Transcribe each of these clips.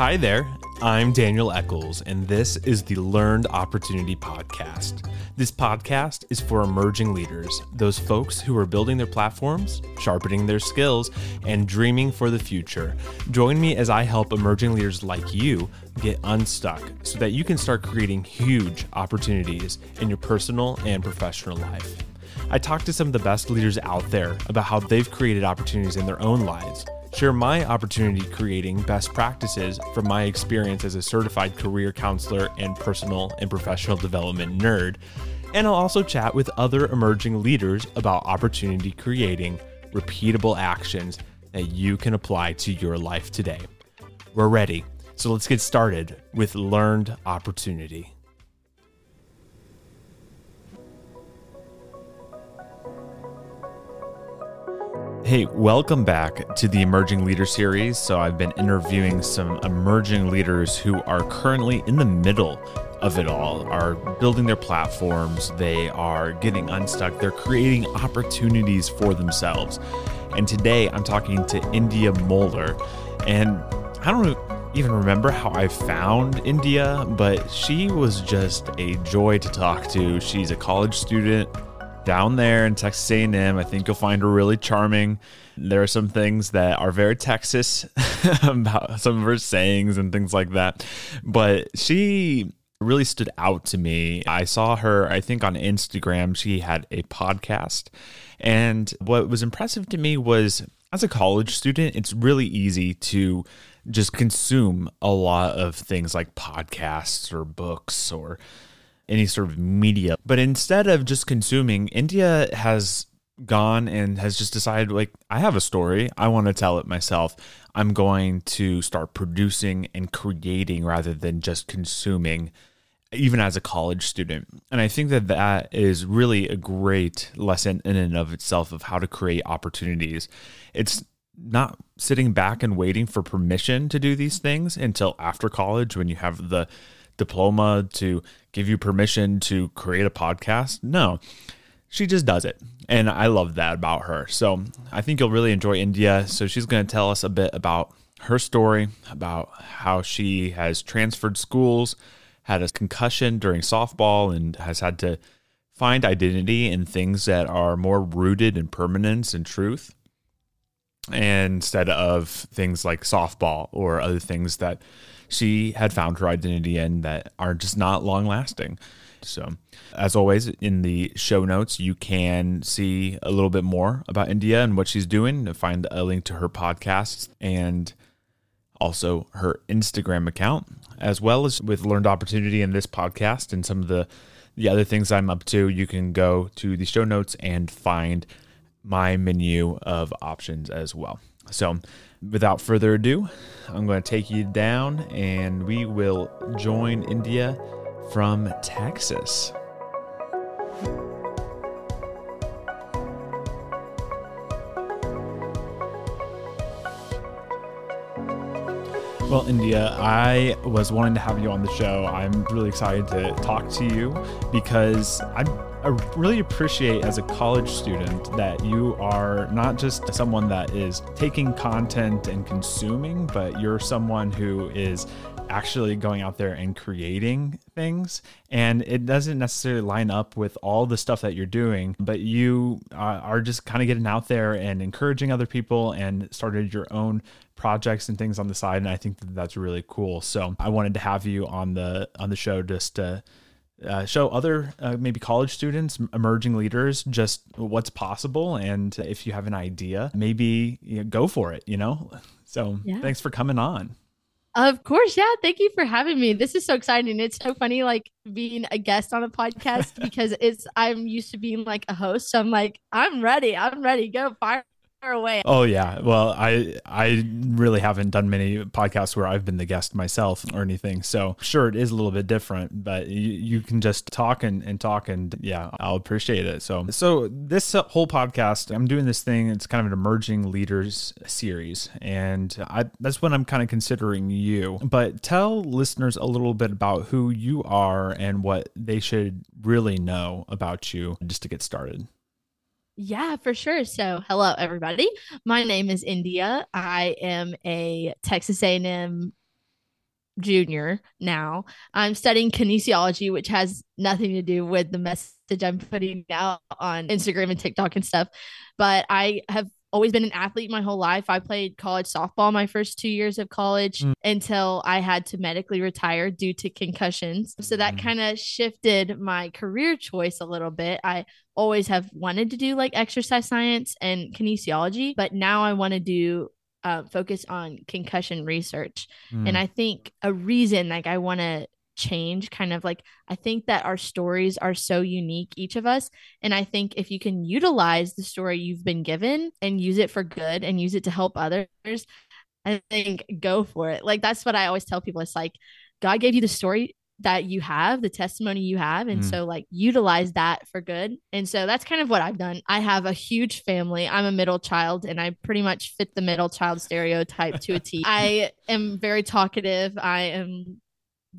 Hi there, I'm Daniel Eccles, and this is the Learned Opportunity Podcast. This podcast is for emerging leaders, those folks who are building their platforms, sharpening their skills, and dreaming for the future. Join me as I help emerging leaders like you get unstuck so that you can start creating huge opportunities in your personal and professional life. I talk to some of the best leaders out there about how they've created opportunities in their own lives share my opportunity creating best practices from my experience as a certified career counselor and personal and professional development nerd. And I'll also chat with other emerging leaders about opportunity creating repeatable actions that you can apply to your life today. We're ready. So let's get started with learned opportunity. Hey, welcome back to the Emerging Leader Series. So, I've been interviewing some emerging leaders who are currently in the middle of it all, are building their platforms, they are getting unstuck, they're creating opportunities for themselves. And today I'm talking to Endya Moler. And I don't even remember how I found Endya, but she was just a joy to talk to. She's a college student down there in Texas A&M. I think you'll find her really charming. There are some things that are very Texas about some of her sayings and things like that, but she really stood out to me. I saw her, I think on Instagram, she had a podcast. And what was impressive to me was as a college student, it's really easy to just consume a lot of things like podcasts or books or any sort of media. But instead of just consuming, Endya has gone and has just decided like I have a story, I want to tell it myself. I'm going to start producing and creating rather than just consuming even as a college student. And I think that that is really a great lesson in and of itself of how to create opportunities. It's not sitting back and waiting for permission to do these things until after college when you have the diploma to give you permission to create a podcast. No, she just does it. And I love that about her. So I think you'll really enjoy Endya. So she's going to tell us a bit about her story, about how she has transferred schools, had a concussion during softball, and has had to find identity in things that are more rooted in permanence and truth instead of things like softball or other things that she had found her identity in that are just not long lasting. So, as always, in the show notes, you can see a little bit more about Endya and what she's doing. Find a link to her podcast and also her Instagram account, as well as with Learned Opportunity in this podcast and some of the the other things I'm up to. You can go to the show notes and find my menu of options as well. So, without further ado, I'm going to take you down and we will join Endya from Texas. Well, Endya, I was wanting to have you on the show. I'm really excited to talk to you because I I really appreciate as a college student that you are not just someone that is taking content and consuming, but you're someone who is actually going out there and creating things. And it doesn't necessarily line up with all the stuff that you're doing, but you uh, are just kind of getting out there and encouraging other people and started your own projects and things on the side and I think that that's really cool. So I wanted to have you on the on the show just to uh, show other uh, maybe college students, emerging leaders, just what's possible. And if you have an idea, maybe you know, go for it, you know? So yeah. thanks for coming on. Of course. Yeah. Thank you for having me. This is so exciting. It's so funny, like being a guest on a podcast because it's, I'm used to being like a host. So I'm like, I'm ready. I'm ready. Go fire away. Oh yeah. Well, I I really haven't done many podcasts where I've been the guest myself or anything. So sure it is a little bit different, but you, you can just talk and, and talk and yeah, I'll appreciate it. So so this whole podcast, I'm doing this thing, it's kind of an emerging leaders series. And I that's what I'm kind of considering you. But tell listeners a little bit about who you are and what they should really know about you just to get started. Yeah, for sure. So, hello everybody. My name is Endya. I am a Texas A&M junior now. I'm studying kinesiology, which has nothing to do with the message I'm putting out on Instagram and TikTok and stuff. But I have always been an athlete my whole life. I played college softball my first two years of college mm. until I had to medically retire due to concussions. So that mm. kind of shifted my career choice a little bit. I always have wanted to do like exercise science and kinesiology, but now I want to do uh, focus on concussion research. Mm. And I think a reason like I want to change kind of like I think that our stories are so unique each of us and I think if you can utilize the story you've been given and use it for good and use it to help others I think go for it. Like that's what I always tell people it's like God gave you the story that you have, the testimony you have. And mm. so, like, utilize that for good. And so, that's kind of what I've done. I have a huge family. I'm a middle child, and I pretty much fit the middle child stereotype to a T. I am very talkative. I am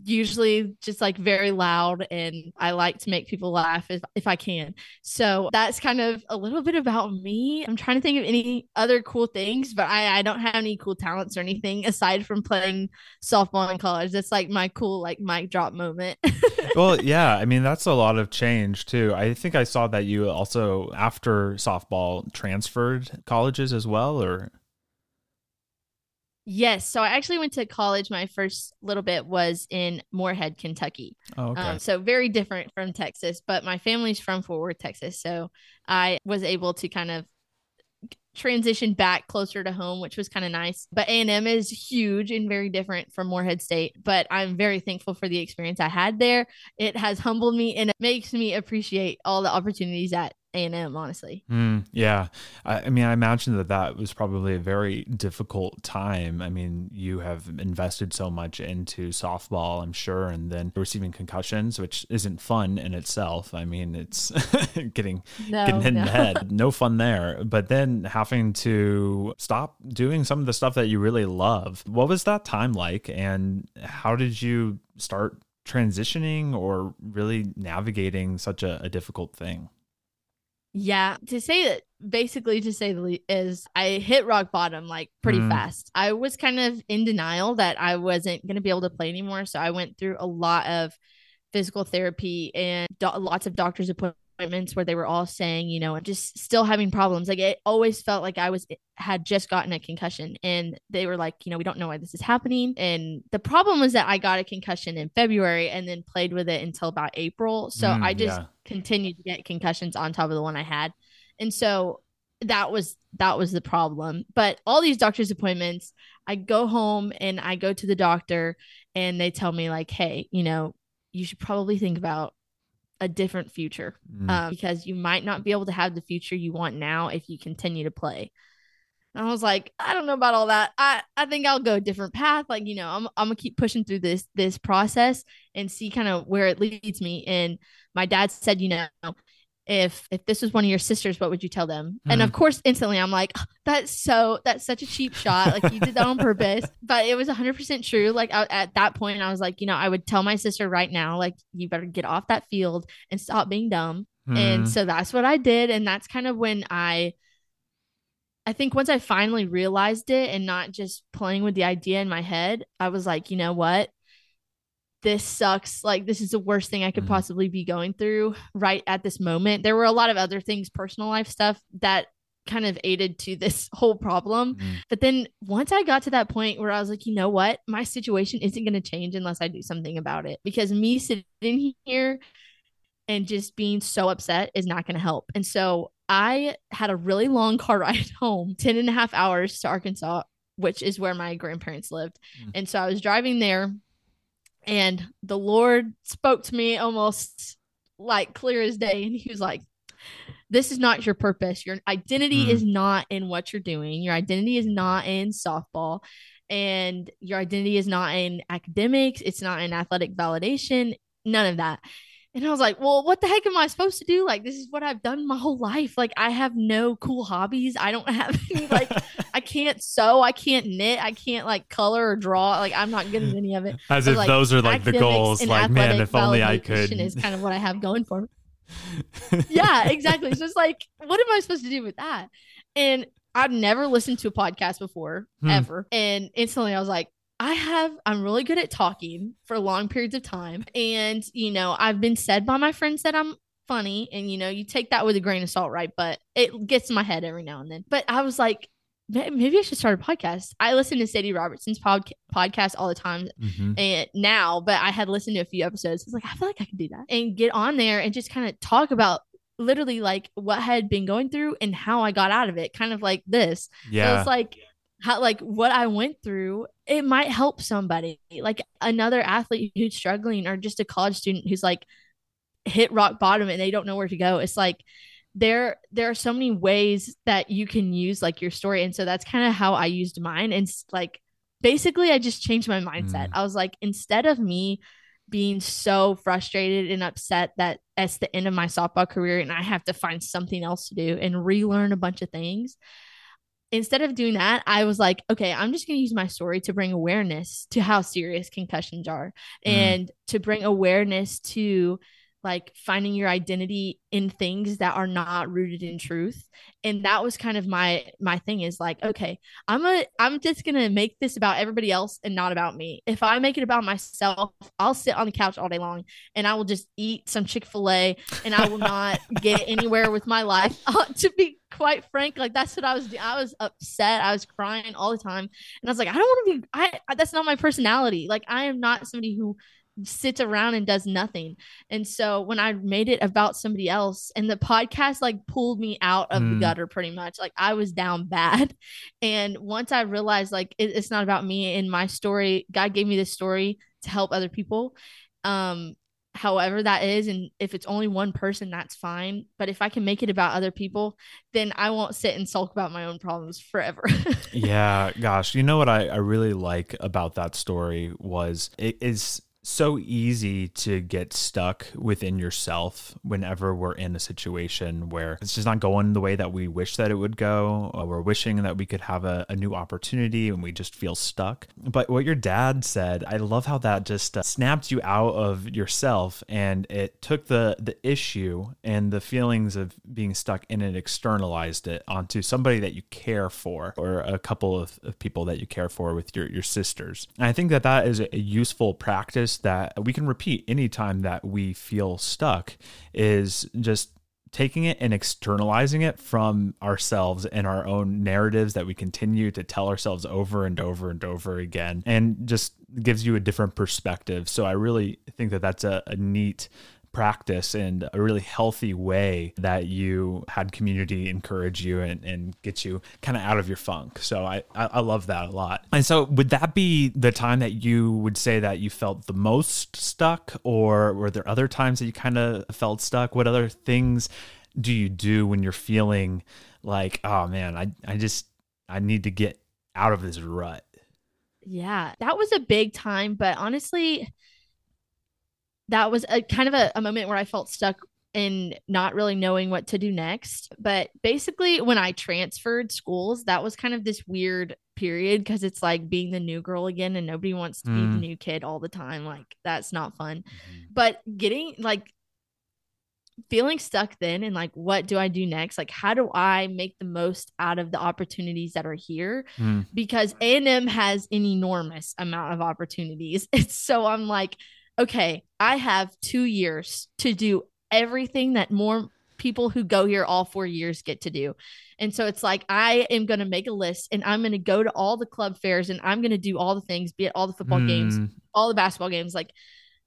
usually just like very loud and I like to make people laugh if, if I can. So that's kind of a little bit about me. I'm trying to think of any other cool things, but I, I don't have any cool talents or anything aside from playing softball in college. That's like my cool like mic drop moment. well, yeah, I mean that's a lot of change too. I think I saw that you also after softball transferred colleges as well or Yes. So I actually went to college. My first little bit was in Morehead, Kentucky. Oh, okay. Um, so very different from Texas, but my family's from Fort Worth, Texas. So I was able to kind of transition back closer to home, which was kind of nice. But A&M is huge and very different from Morehead State. But I'm very thankful for the experience I had there. It has humbled me and it makes me appreciate all the opportunities that a&M honestly. Mm, yeah. I, I, mean i imagine that that was probably a very difficult time. I mean you have invested so much into softball i'm sure and then receiving concussions which isn't fun in itself. I mean it's getting no, getting hit no. in the head. No fun there. But then having to stop doing some of the stuff that you really love. What was that time like? And how did you start transitioning or really navigating such a, a difficult thing yeah, to say that basically to say the least is I hit rock bottom like pretty mm. fast. I was kind of in denial that I wasn't going to be able to play anymore, so I went through a lot of physical therapy and do- lots of doctor's appointments appointments where they were all saying, you know, I'm just still having problems. Like it always felt like I was had just gotten a concussion and they were like, you know, we don't know why this is happening. And the problem was that I got a concussion in February and then played with it until about April. So mm, I just yeah. continued to get concussions on top of the one I had. And so that was that was the problem. But all these doctor's appointments, I go home and I go to the doctor and they tell me like, "Hey, you know, you should probably think about a different future mm. um, because you might not be able to have the future you want now if you continue to play. And I was like, I don't know about all that. I, I think I'll go a different path. Like, you know, I'm, I'm gonna keep pushing through this this process and see kind of where it leads me. And my dad said, you know, if if this was one of your sisters what would you tell them mm. and of mm. course instantly i'm like oh, that's so that's such a cheap shot like you did that on purpose but it was 100% true like I, at that point i was like you know i would tell my sister right now like you better get off that field and stop being dumb mm. and so that's what i did and that's kind of when i I think once I finally realized it and not just playing with the idea in my head, I was like, you know what? This sucks. Like, this is the worst thing I could mm-hmm. possibly be going through right at this moment. There were a lot of other things, personal life stuff that kind of aided to this whole problem. Mm-hmm. But then once I got to that point where I was like, you know what? My situation isn't going to change unless I do something about it because me sitting here and just being so upset is not going to help. And so I had a really long car ride home, 10 and a half hours to Arkansas, which is where my grandparents lived. Mm-hmm. And so I was driving there and the Lord spoke to me almost like clear as day. And he was like, This is not your purpose. Your identity mm. is not in what you're doing. Your identity is not in softball. And your identity is not in academics. It's not in athletic validation. None of that. And I was like, well, what the heck am I supposed to do? Like, this is what I've done my whole life. Like, I have no cool hobbies. I don't have any, like, I can't sew. I can't knit. I can't, like, color or draw. Like, I'm not good at any of it. As but, if like, those are, like, the goals. Like, man, if only I could. is kind of what I have going for me. yeah, exactly. So it's like, what am I supposed to do with that? And I'd never listened to a podcast before, hmm. ever. And instantly I was like, I have, I'm really good at talking for long periods of time. And, you know, I've been said by my friends that I'm funny. And, you know, you take that with a grain of salt, right? But it gets in my head every now and then. But I was like, maybe I should start a podcast. I listen to Sadie Robertson's pod- podcast all the time mm-hmm. and now, but I had listened to a few episodes. I was like, I feel like I can do that and get on there and just kind of talk about literally like what I had been going through and how I got out of it, kind of like this. Yeah. So it's like how like what I went through, it might help somebody, like another athlete who's struggling or just a college student who's like hit rock bottom and they don't know where to go. It's like there there are so many ways that you can use like your story and so that's kind of how I used mine and like basically I just changed my mindset. Mm. I was like instead of me being so frustrated and upset that it's the end of my softball career and I have to find something else to do and relearn a bunch of things instead of doing that, I was like, okay, I'm just going to use my story to bring awareness to how serious concussions are mm. and to bring awareness to like finding your identity in things that are not rooted in truth. And that was kind of my my thing is like okay i'm a i'm just gonna make this about everybody else and not about me. If i make it about myself i'll sit on the couch all day long and i will just eat some chick-fil-a and i will not get anywhere with my life. Uh, to be quite frank like that's what i was i was upset. I was crying all the time. And i was like i don't want to be i that's not my personality. Like i am not somebody who sits around and does nothing. And so when I made it about somebody else and the podcast like pulled me out of mm. the gutter pretty much, like I was down bad. And once I realized like it, it's not about me and my story, God gave me this story to help other people. Um, however that is and if it's only one person that's fine but if i can make it about other people then i won't sit and sulk about my own problems forever yeah gosh you know what I, I really like about that story was it is so easy to get stuck within yourself whenever we're in a situation where it's just not going the way that we wish that it would go or we're wishing that we could have a, a new opportunity and we just feel stuck. But what your dad said i love how that just uh, snapped you out of yourself and it took the the issue and the feelings of being stuck in it externalized it onto somebody that you care for or a couple of, of people that you care for with your your sisters. And i think that that is a useful practice practice that we can repeat anytime that we feel stuck is just taking it and externalizing it from ourselves and our own narratives that we continue to tell ourselves over and over and over again and just gives you a different perspective. So i really think that that's a, a neat practice and a really healthy way that you had community encourage you and, and get you kind of out of your funk. So I, I, love that a lot. And so would that be the time that you would say that you felt the most stuck or were there other times that you kind of felt stuck? What other things do you do when you're feeling like, oh man, I, I just, I need to get out of this rut? Yeah, that was a big time, but honestly, that was a kind of a, a moment where I felt stuck in not really knowing what to do next. But basically, when I transferred schools, that was kind of this weird period because it's like being the new girl again and nobody wants to mm. be the mm. new kid all the time. Like, that's not fun. Mm-hmm. But getting like feeling stuck then and like, what do I do next? Like, how do I make the most out of the opportunities that are here? Mm. Because A&M has an enormous amount of opportunities. It's so I'm like, okay, I have two years to do everything that more people who go here all four years get to do. And so it's like, I am going to make a list and I'm going to go to all the club fairs and I'm going to do all the things, be it all the football mm. games, all the basketball games. Like,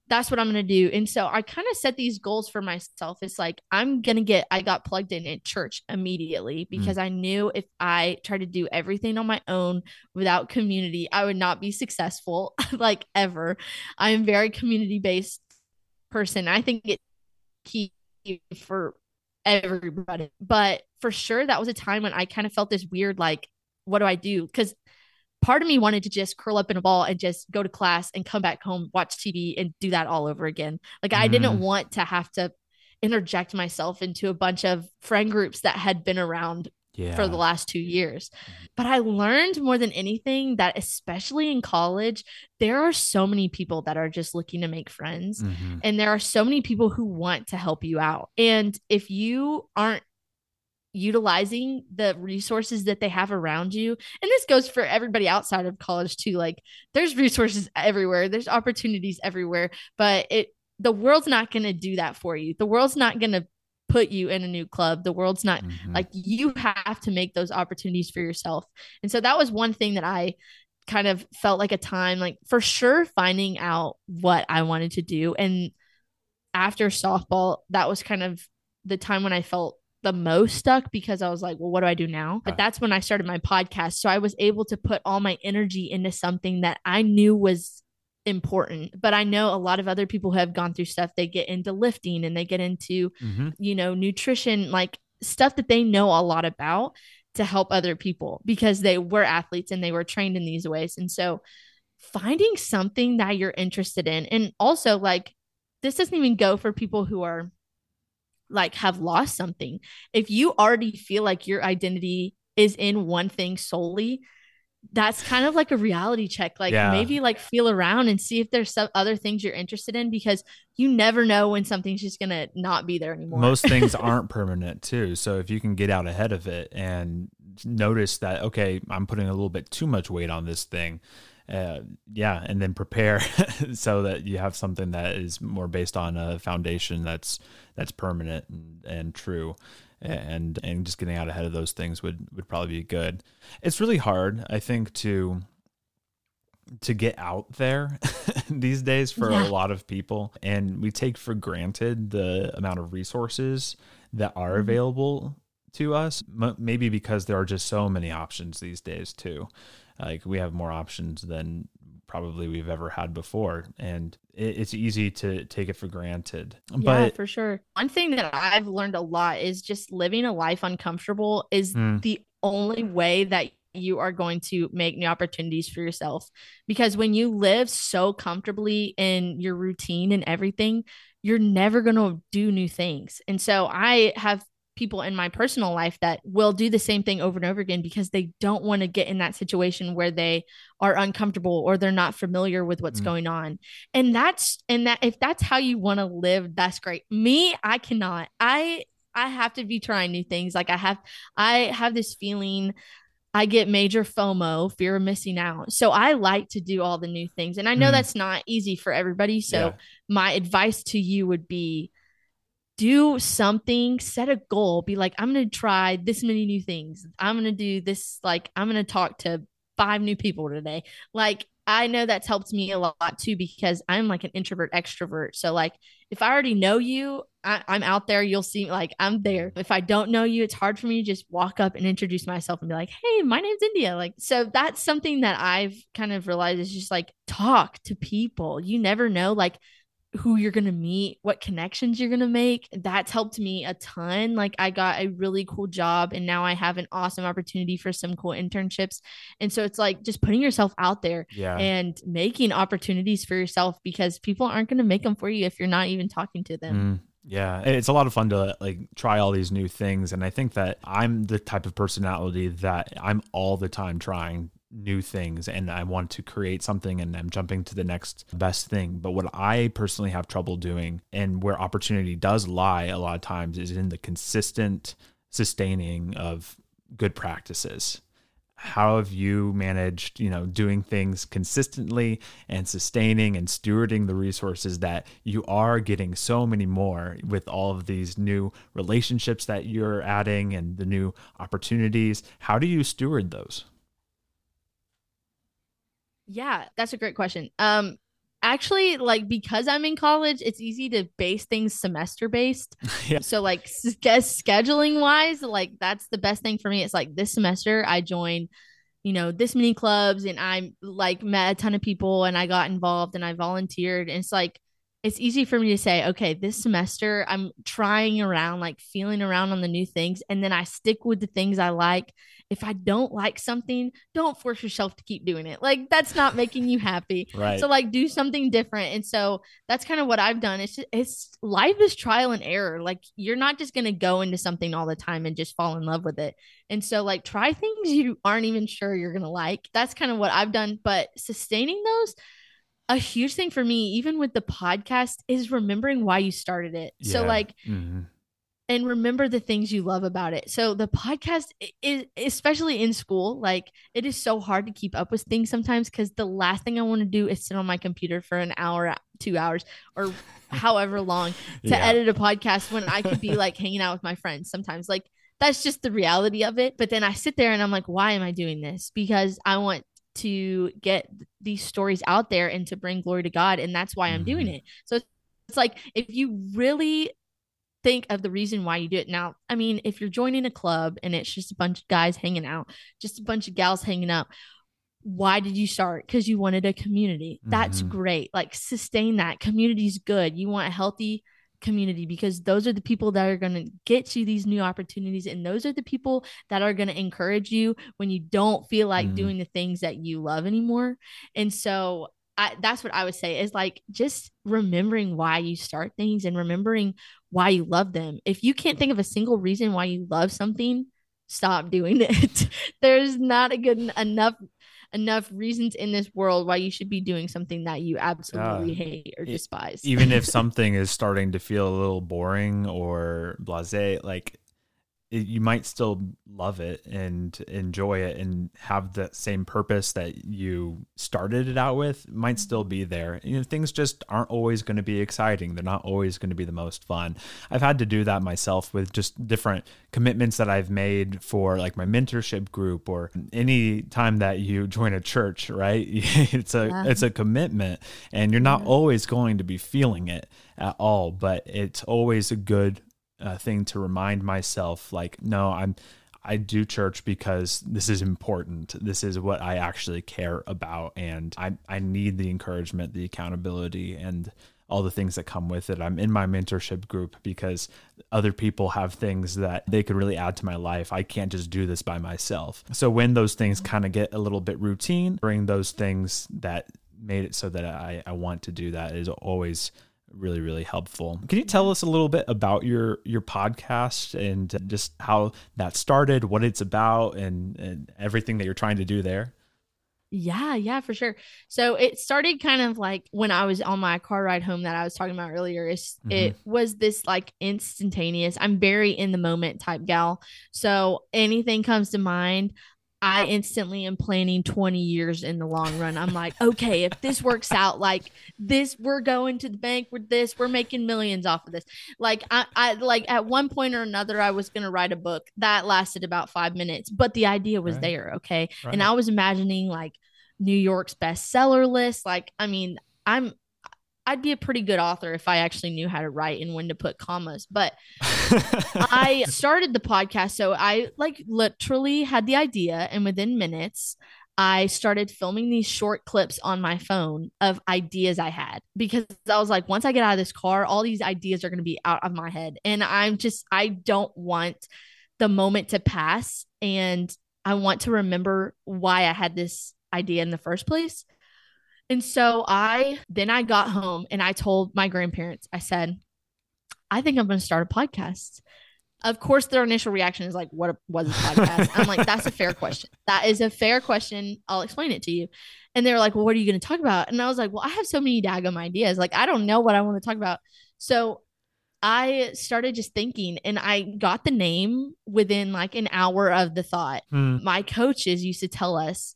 that's what I'm going to do. And so I kind of set these goals for myself. It's like, I'm going to get, I got plugged in at church immediately mm. because mm. I knew if I tried to do everything on my own without community, I would not be successful like ever. I am very community based person. I think it key for everybody. But for sure, that was a time when I kind of felt this weird, like, what do I do? Because part of me wanted to just curl up in a ball and just go to class and come back home, watch TV and do that all over again. Like mm. I didn't mm-hmm. want to have to interject myself into a bunch of friend groups that had been around yeah. for the last two years. Mm-hmm. But I learned more than anything that, especially in college, there are so many people that are just looking to make friends. Mm-hmm. And there are so many people who want to help you out. And if you aren't utilizing the resources that they have around you. And this goes for everybody outside of college too. Like there's resources everywhere, there's opportunities everywhere, but it the world's not going to do that for you. The world's not going to put you in a new club. The world's not mm-hmm. like you have to make those opportunities for yourself. And so that was one thing that I kind of felt like a time like for sure finding out what I wanted to do and after softball that was kind of the time when I felt the most stuck because I was like, well, what do I do now? But that's when I started my podcast. So I was able to put all my energy into something that I knew was important. But I know a lot of other people who have gone through stuff, they get into lifting and they get into, mm-hmm. you know, nutrition, like stuff that they know a lot about to help other people because they were athletes and they were trained in these ways. And so finding something that you're interested in, and also like this doesn't even go for people who are like have lost something. If you already feel like your identity is in one thing solely, that's kind of like a reality check. Like yeah. maybe like feel around and see if there's some other things you're interested in because you never know when something's just gonna not be there anymore. Most things aren't permanent too. So if you can get out ahead of it and notice that okay, I'm putting a little bit too much weight on this thing uh, yeah, and then prepare so that you have something that is more based on a foundation that's that's permanent and, and true and and just getting out ahead of those things would would probably be good. It's really hard, I think, to to get out there these days for yeah. a lot of people and we take for granted the amount of resources that are mm-hmm. available to us M- maybe because there are just so many options these days too like we have more options than probably we've ever had before and it, it's easy to take it for granted. Yeah but, for sure. One thing that i've learned a lot is just living a life uncomfortable is mm. the only way that you are going to make new opportunities for yourself. Because when you live so comfortably in your routine and everything you're never going to do new things. And so i have people in my personal life that will do the same thing over and over again because they don't want to get in that situation where they are uncomfortable or they're not familiar with what's mm. going on. And that's and that if that's how you want to live, that's great. Me, I cannot. I I have to be trying new things. Like I have I have this feeling I get major FOMO, fear of missing out. So I like to do all the new things. And I know mm. that's not easy for everybody. So yeah. my advice to you would be do something, set a goal, be like, I'm going to try this many new things. I'm going to do this, like, I'm going to talk to five new people today. Like, I know that's helped me a lot too because I'm like an introvert extrovert. So, like, if I already know you, I, am out there, you'll see, like, I'm there. If I don't know you, it's hard for me to just walk up and introduce myself and be like, hey, my name's Endya. Like, so that's something that I've kind of realized is just like talk to people. You never know. Like, who you're going to meet, what connections you're going to make. That's helped me a ton. Like I got a really cool job and now I have an awesome opportunity for some cool internships. And so it's like just putting yourself out there yeah. and making opportunities for yourself because people aren't going to make them for you if you're not even talking to them. Mm. Yeah, it's a lot of fun to like try all these new things and I think that I'm the type of personality that I'm all the time trying new things and I want to create something and I'm jumping to the next best thing. But what I personally have trouble doing and where opportunity does lie a lot of times is in the consistent sustaining of good practices. How have you managed, you know, doing things consistently and sustaining and stewarding the resources that you are getting so many more with all of these new relationships that you're adding and the new opportunities? How do you steward those? Yeah, that's a great question. Um actually like because I'm in college, it's easy to base things semester based. yeah. So like guess scheduling wise, like that's the best thing for me. It's like this semester I joined you know this many clubs and I'm like met a ton of people and I got involved and I volunteered and it's like it's easy for me to say, okay, this semester I'm trying around, like feeling around on the new things, and then I stick with the things I like. If I don't like something, don't force yourself to keep doing it. Like that's not making you happy. Right. So like do something different. And so that's kind of what I've done. It's just, it's life is trial and error. Like you're not just gonna go into something all the time and just fall in love with it. And so like try things you aren't even sure you're gonna like. That's kind of what I've done. But sustaining those a huge thing for me, even with the podcast, is remembering why you started it. Yeah. So, like, mm-hmm. and remember the things you love about it. So the podcast is especially in school, like it is so hard to keep up with things sometimes cuz the last thing I want to do is sit on my computer for an hour, 2 hours or however long to yeah. edit a podcast when I could be like hanging out with my friends sometimes. Like that's just the reality of it. But then I sit there and I'm like, why am I doing this? Because I want to get these stories out there and to bring glory to God. And that's why I'm mm-hmm. doing it. So it's like if you really think of the reason why you do it. Now, I mean, if you're joining a club and it's just a bunch of guys hanging out, just a bunch of gals hanging out, why did you start? Because you wanted a community. That's mm-hmm. great. Like sustain that. Community's good. You want a healthy community because those are the people that are going to get you these new opportunities and those are the people that are going to encourage you when you don't feel like mm-hmm. doing the things that you love anymore. And so I, that's what I would say is like just remembering why you start things and remembering why you love them. If you can't think of a single reason why you love something, stop doing it. There's not a good enough enough reasons in this world why you should be doing something that you absolutely uh, hate or despise. Even if something is starting to feel a little boring or blasé, like it, you might still love it and enjoy it and have the same purpose that you started it out with might still mm-hmm. be there. You know, things just aren't always going to be exciting. They're not always going to be the most fun. I've had to do that myself with just different commitments that I've made for like my mentorship group or any time that you join a church, right? it's a yeah. it's a commitment and you're not yeah. always going to be feeling it at all, but it's always a good uh, thing to remind myself like no i'm i do church because this is important this is what i actually care about and i i need the encouragement the accountability and all the things that come with it. I'm in my mentorship group because other people have things that they could really add to my life. I can't just do this by myself. So when those things kind of get a little bit routine, bring those things that made it so that I, I want to do that is always really really helpful can you tell us a little bit about your your podcast and just how that started what it's about and, and everything that you're trying to do there yeah, yeah, for sure. So it started kind of like when I was on my car ride home that I was talking about earlier. Mm-hmm. It was this like instantaneous, I'm very in the moment type gal. So anything comes to mind, I instantly am planning 20 years in the long run. I'm like, okay, if this works out, like this, we're going to the bank with this, we're making millions off of this. Like, I, I like at one point or another, I was going to write a book that lasted about five minutes, but the idea was right. there. Okay. Right. And I was imagining like New York's bestseller list. Like, I mean, I'm, I'd be a pretty good author if I actually knew how to write and when to put commas. But I started the podcast. So I like literally had the idea, and within minutes, I started filming these short clips on my phone of ideas I had because I was like, once I get out of this car, all these ideas are going to be out of my head. And I'm just, I don't want the moment to pass. And I want to remember why I had this idea in the first place. And so I then I got home and I told my grandparents, I said, I think I'm going to start a podcast. Of course, their initial reaction is like, What was a podcast? I'm like, That's a fair question. That is a fair question. I'll explain it to you. And they're like, Well, what are you going to talk about? And I was like, Well, I have so many daggum ideas. Like, I don't know what I want to talk about. So I started just thinking and I got the name within like an hour of the thought. Hmm. My coaches used to tell us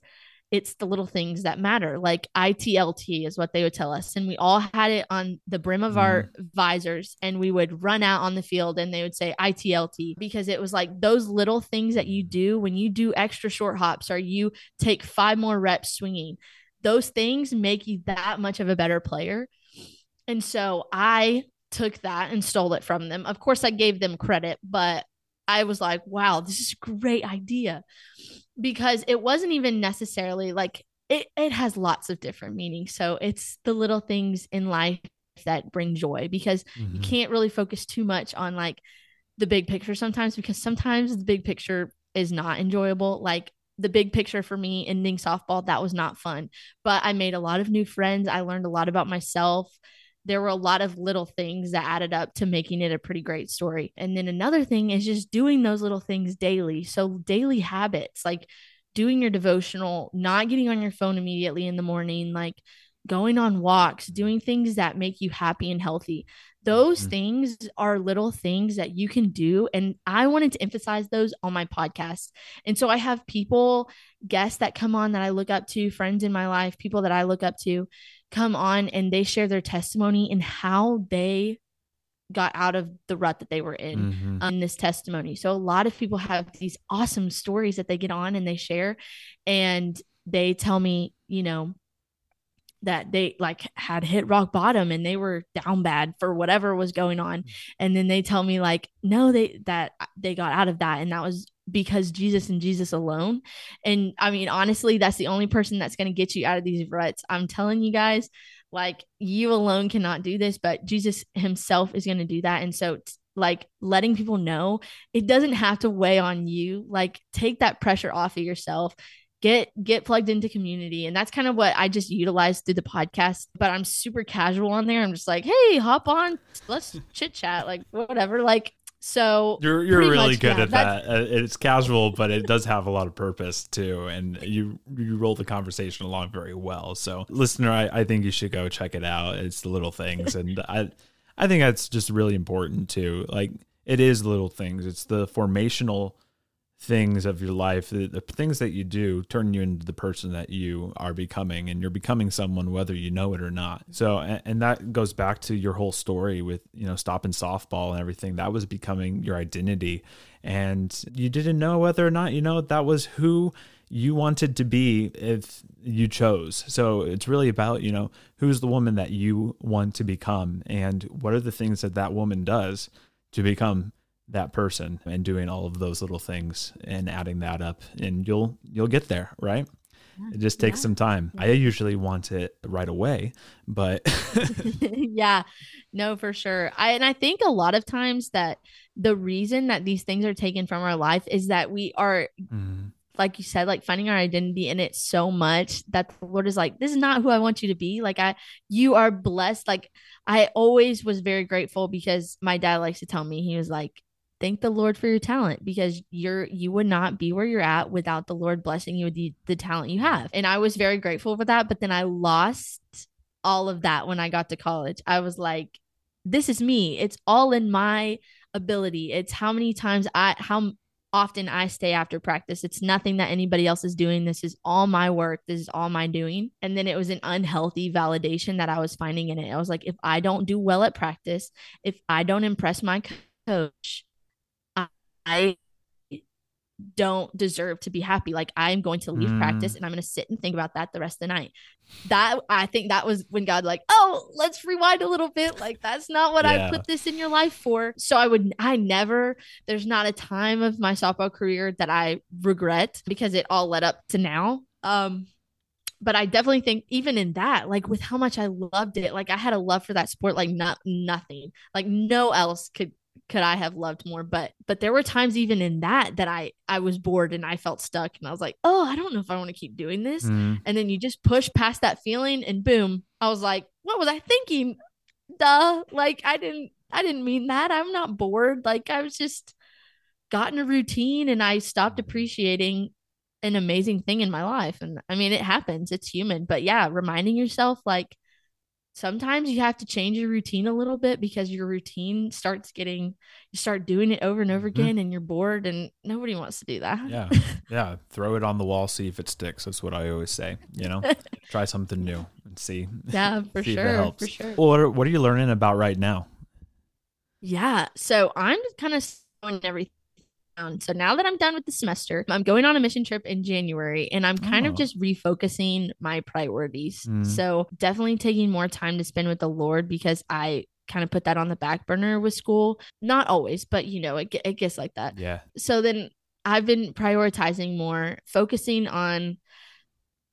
it's the little things that matter. Like ITLT is what they would tell us. And we all had it on the brim of mm. our visors and we would run out on the field and they would say ITLT because it was like those little things that you do when you do extra short hops or you take five more reps swinging. Those things make you that much of a better player. And so I took that and stole it from them. Of course, I gave them credit, but I was like, wow, this is a great idea because it wasn't even necessarily like it, it has lots of different meanings. So it's the little things in life that bring joy because mm-hmm. you can't really focus too much on like the big picture sometimes because sometimes the big picture is not enjoyable. Like the big picture for me ending softball, that was not fun. But I made a lot of new friends. I learned a lot about myself there were a lot of little things that added up to making it a pretty great story. And then another thing is just doing those little things daily. So, daily habits like doing your devotional, not getting on your phone immediately in the morning, like going on walks, doing things that make you happy and healthy. Those mm-hmm. things are little things that you can do. And I wanted to emphasize those on my podcast. And so I have people, guests that come on that I look up to, friends in my life, people that I look up to come on and they share their testimony and how they got out of the rut that they were in mm-hmm. um, this testimony. So a lot of people have these awesome stories that they get on and they share and they tell me, you know, that they like had hit rock bottom and they were down bad for whatever was going on. Mm. And then they tell me like no they that they got out of that and that was because Jesus and Jesus alone. And I mean honestly that's the only person that's going to get you out of these ruts. I'm telling you guys like you alone cannot do this but Jesus himself is going to do that. And so like letting people know it doesn't have to weigh on you. Like take that pressure off of yourself get get plugged into community. And that's kind of what i just utilized through the podcast but i'm super casual on there. I'm just like hey hop on let's chit chat like whatever. Like so you're you're really much, good yeah, at that. Uh, it's casual but it does have a lot of purpose too. And you you roll the conversation along very well. So listener i, I think you should go check it out. It's the little things. And i i think that's just really important too. Like it is little things. It's the formational things of your life, the, the, things that you do turn you into the person that you are becoming, and you're becoming someone whether you know it or not. So, and, and that goes back to your whole story with, you know, stopping softball and everything. That was becoming your identity. And you didn't know whether or not, you know, that was who you wanted to be if you chose. So it's really about, you know, who's the woman that you want to become and what are the things that that woman does to become that person and doing all of those little things and adding that up and you'll you'll get there right? Yeah, it just takes yeah. some time. I usually want it right away but yeah. No for sure. I and i think a lot of times that the reason that these things are taken from our life is that we are mm. like you said like finding our identity in it so much that the lord is like this is not who i want you to be. Like i you are blessed. Like i always was very grateful because my dad likes to tell me he was like thank the Lord for your talent because you're you would not be where you're at without the Lord blessing you with the, the talent you have. And I was very grateful for that. But then I lost all of that when I got to college. I was like, this is me. It's all in my ability. It's how many times I how often I stay after practice. It's nothing that anybody else is doing. This is all my work. This is all my doing. And then it was an unhealthy validation that I was finding in it. I was like, if I don't do well at practice, if I don't impress my coach, I don't deserve to be happy. Like I'm going to leave mm. practice and I'm going to sit and think about that the rest of the night. That I think that was when God like, "Oh, let's rewind a little bit. Like that's not what yeah. I put this in your life for." So I would I never there's not a time of my softball career that I regret because it all led up to now. Um but I definitely think even in that, like with how much I loved it, like I had a love for that sport like not nothing. Like no else could could I have loved more? But but there were times even in that that I I was bored and I felt stuck and I was like, oh, I don't know if I want to keep doing this. Mm. And then you just push past that feeling and boom, I was like, what was I thinking? Duh, like I didn't I didn't mean that. I'm not bored. Like I was just gotten a routine and I stopped appreciating an amazing thing in my life. And I mean, it happens. It's human. But yeah, reminding yourself like sometimes you have to change your routine a little bit because your routine starts getting you start doing it over and over mm-hmm. again mm-hmm. and you're bored and nobody wants to do that. Yeah. Yeah. Throw it on the wall see if it sticks. That's what i always say you know? Try something new and see. Yeah for see sure for sure. Well, what are, what are you learning about right now? Yeah. So i'm kind of everything so now that I'm done with the semester, I'm going on a mission trip in January and I'm kind oh. of just refocusing my priorities. Mm. So definitely taking more time to spend with the Lord because I kind of put that on the back burner with school. Not always, but you know, it, it gets like that. Yeah. So then I've been prioritizing more, focusing on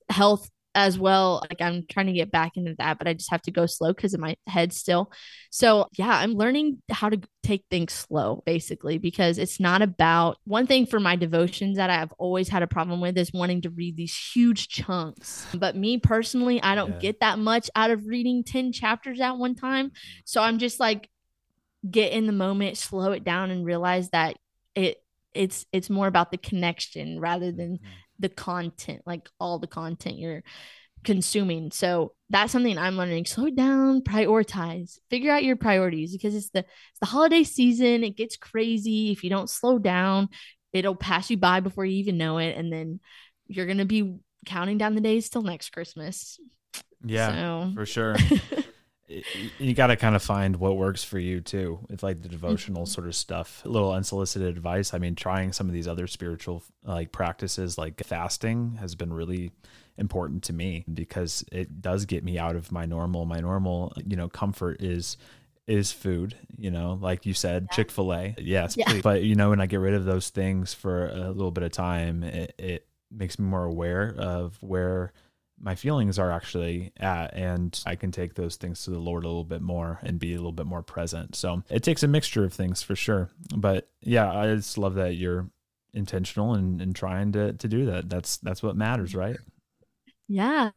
health as well. Like I'm trying to get back into that, but I just have to go slow because of my head still. So yeah, I'm learning how to take things slow basically because it's not about one thing for my devotions that I've always had a problem with is wanting to read these huge chunks. But me personally, I don't yeah. get that much out of reading 10 chapters at one time. So I'm just like get in the moment, slow it down and realize that it it's it's more about the connection rather than mm-hmm the content, like all the content you're consuming. So that's something I'm learning. Slow down, prioritize, figure out your priorities because it's the it's the holiday season. It gets crazy. If you don't slow down, it'll pass you by before you even know it. And then you're gonna be counting down the days till next Christmas. Yeah, so. for sure. you got to kind of find what works for you too. It's like the devotional mm-hmm. sort of stuff, a little unsolicited advice. I mean, trying some of these other spiritual like practices like fasting has been really important to me because it does get me out of my normal my normal, you know, comfort is is food, you know, like you said, yeah. Chick fil A. Yes, yeah. but you know, when I get rid of those things for a little bit of time, it, it makes me more aware of where my feelings are actually at and I can take those things to the Lord a little bit more and be a little bit more present. So it takes a mixture of things for sure. But yeah, I just love that you're intentional and, and trying to to do that. That's that's what matters, right? Yeah.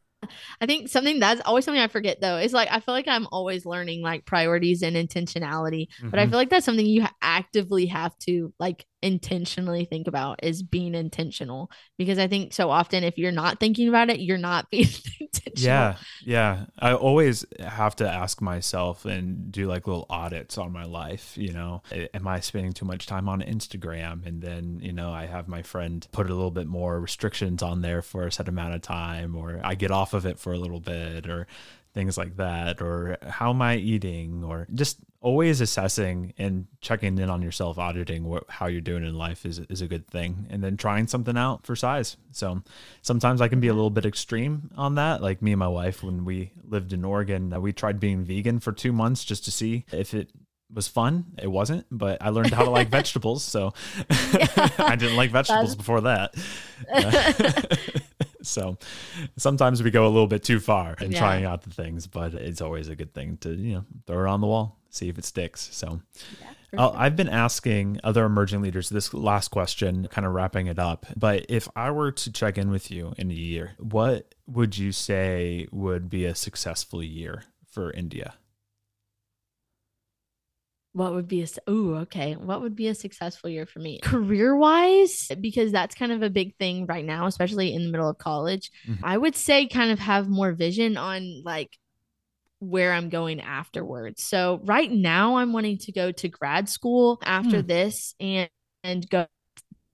I think something that's always something I forget though is like I feel like I'm always learning like priorities and intentionality, mm-hmm. but I mm-hmm. feel like that's something you actively have to like intentionally think about is being intentional because I think so often if you're not thinking about it, you're not being intentional. Yeah. Yeah. I always have to ask myself and do like little audits on my life, you know, am I spending too much time on Instagram? And then, you know, I have my friend put a little bit more restrictions on there for a set amount of time or I get off of it for a little bit or things like that or how am i eating or just always assessing and checking in on yourself auditing what how you're doing in life is, is a good thing and then trying something out for size so sometimes i can be a little bit extreme on that like me and my wife when we lived in oregon we tried being vegan for two months just to see if it was fun. It wasn't, but I learned how to like vegetables. So I didn't like vegetables before that. so sometimes we go a little bit too far in yeah. trying out the things, but it's always a good thing to, you know, throw it on the wall, see if it sticks. So yeah, uh, I've been asking other emerging leaders this last question, kind of wrapping it up. But if I were to check in with you in a year, what would you say would be a successful year for Endya? what would be a oh okay what would be a successful year for me career wise because that's kind of a big thing right now especially in the middle of college mm-hmm. i would say kind of have more vision on like where i'm going afterwards so right now i'm wanting to go to grad school after mm. this and and go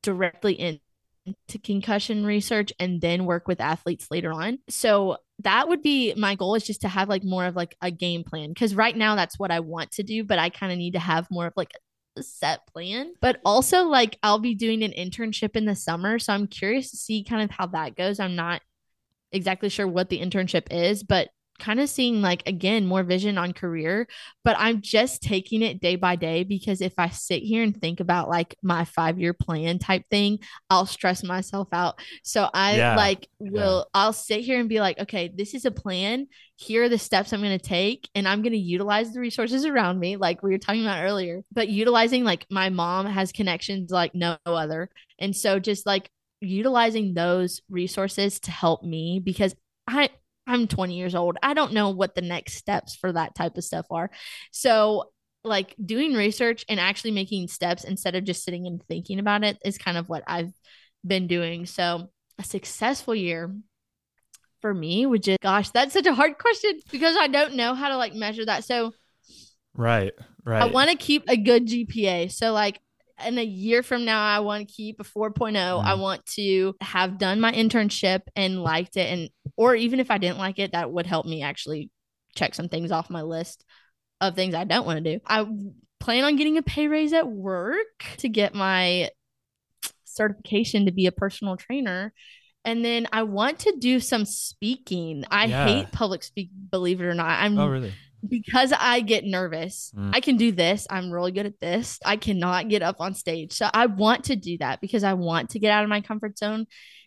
directly into concussion research and then work with athletes later on. So that would be my goal is just to have like more of like a game plan because right now that's what I want to do, but I kind of need to have more of like a set plan. But also like I'll be doing an internship in the summer, so I'm curious to see kind of how that goes. I'm not exactly sure what the internship is, but kind of seeing like again more vision on career but i'm just taking it day by day because if i sit here and think about like my five year plan type thing i'll stress myself out so i yeah. like will yeah. i'll sit here and be like okay this is a plan here are the steps i'm going to take and i'm going to utilize the resources around me like we were talking about earlier but utilizing like my mom has connections like no other and so just like utilizing those resources to help me because I I'm 20 years old. I don't know what the next steps for that type of stuff are. So, like doing research and actually making steps instead of just sitting and thinking about it is kind of what I've been doing. So, a successful year for me would just, gosh, that's such a hard question because I don't know how to like measure that. So, right, right. I want to keep a good GPA. So, like, in a year from now, I want to keep a 4.0. Mm. I want to have done my internship and liked it. And, or even if I didn't like it, that would help me actually check some things off my list of things I don't want to do. I plan on getting a pay raise at work to get my certification to be a personal trainer. And then I want to do some speaking. I yeah. hate public speak, believe it or not. I'm oh, really? Because I get nervous. Mm. I can do this. I'm really good at this. I cannot get up on stage. So I want to do that because I want to get out of my comfort zone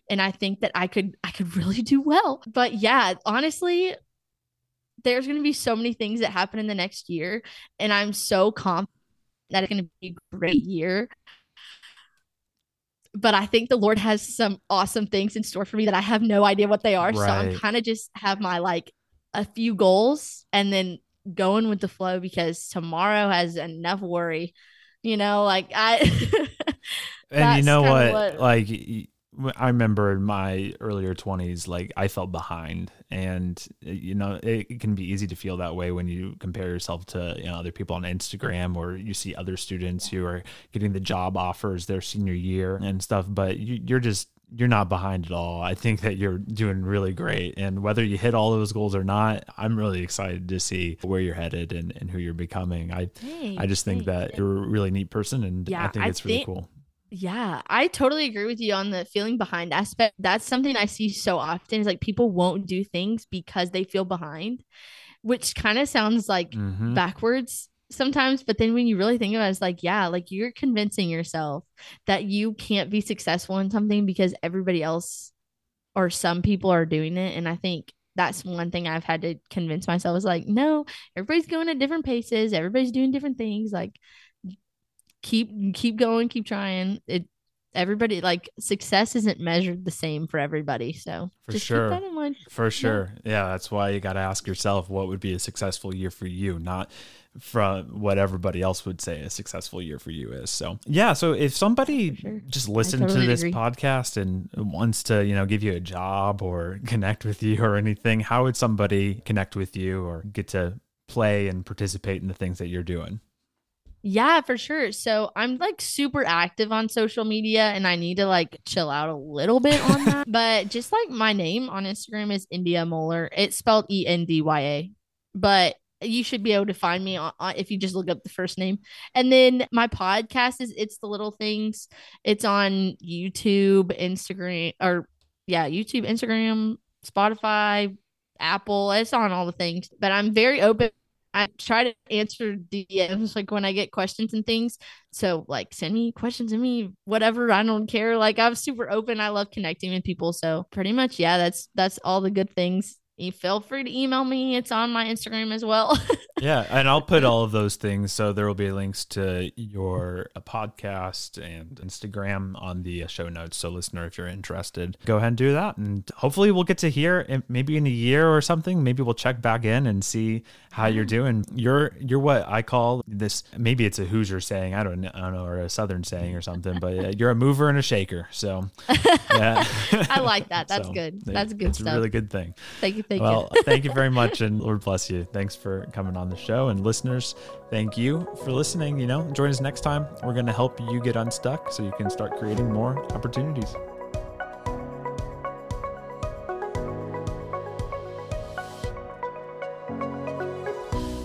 and I think that I could I could really do well. But yeah, honestly, there's going to be so many things that happen in the next year and I'm so confident that it's going to be a great year. But I think the Lord has some awesome things in store for me that I have no idea what they are. Right. So I'm kind of just have my like a few goals and then going with the flow because tomorrow has enough worry. You know, like I And you know what? what? Like I remember in my earlier 20s, like I felt behind. And, you know, it, it, can be easy to feel that way when you compare yourself to you know, other people on Instagram or you see other students who are getting the job offers their senior year and stuff. But you, you're just, you're not behind at all. I think that you're doing really great. And whether you hit all those goals or not, I'm really excited to see where you're headed and, and who you're becoming. I I just think that you're a really neat person and yeah, I think it's I really think, cool. Yeah, I totally agree with you on the feeling behind aspect. That's something I see so often is like people won't do things because they feel behind, which kind of sounds like mm-hmm. backwards sometimes. But then when you really think about it, it's like, yeah, like you're convincing yourself that you can't be successful in something because everybody else or some people are doing it. And I think that's one thing I've had to convince myself is like, no, everybody's going at different paces, everybody's doing different things. Like keep keep going, keep trying. It everybody like success isn't measured the same for everybody. So for sure, for sure, yeah. yeah. That's why you got to ask yourself what would be a successful year for you, not from what everybody else would say a successful year for you is. So yeah, so if somebody sure. just listened totally to this agree. podcast and wants to, you know, give you a job or connect with you or anything, how would somebody connect with you or get to play and participate in the things that you're doing? Yeah, for sure. So I'm like super active on social media and I need to like chill out a little bit on that. but just like my name on Instagram is Endya Moler. It's spelled E N D Y A. But you should be able to find me on, on, if you just look up the first name. And then my podcast is It's the Little Things. It's on YouTube, Instagram, or yeah, YouTube, Instagram, Spotify, Apple. It's on all the things. But I'm very open I try to answer DMs like when I get questions and things. So like send me questions to me whatever. I don't care. Like I'm super open. I love connecting with people. So pretty much yeah, that's that's all the good things you feel free to email me. It's on my Instagram as well. yeah, and I'll put all of those things. So there will be links to your uh, podcast and Instagram on the uh, show notes. So listener, if you're interested, go ahead and do that, and hopefully we'll get to hear maybe in a year or something. Maybe we'll check back in and see how you're doing. You're you're what I call this. Maybe it's a Hoosier saying. I don't, I don't know, or a Southern saying or something. But uh, you're a mover and a shaker. So yeah, I like that. That's so, good. That's good it's stuff. a really good thing. Thank you. Thank well, you. thank you very much, and Lord bless you. Thanks for coming on the show, and listeners, thank you for listening. You know, join us next time. We're going to help you get unstuck so you can start creating more opportunities.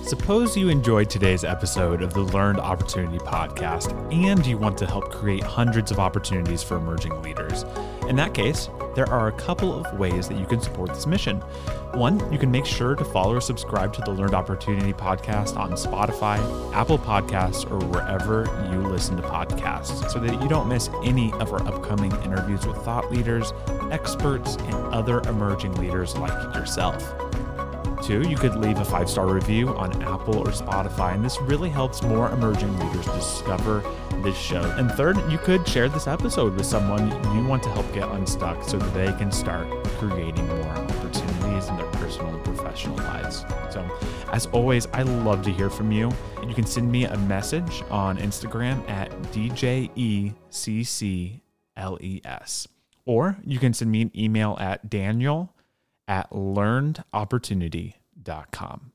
Suppose you enjoyed today's episode of the Learned Opportunity Podcast and you want to help create hundreds of opportunities for emerging leaders. In that case, there are a couple of ways that you can support this mission. One, you can make sure to follow or subscribe to the Learned Opportunity Podcast on Spotify, Apple Podcasts, or wherever you listen to podcasts so that you don't miss any of our upcoming interviews with thought leaders, experts, and other emerging leaders like yourself. Two, you could leave a five star review on Apple or Spotify, and this really helps more emerging leaders discover this show. And third, you could share this episode with someone you want to help get unstuck so that they can start creating more opportunities in their personal and professional lives. So, as always, I love to hear from you. You can send me a message on Instagram at DJECCLES, or you can send me an email at Daniel at learnedopportunity.com.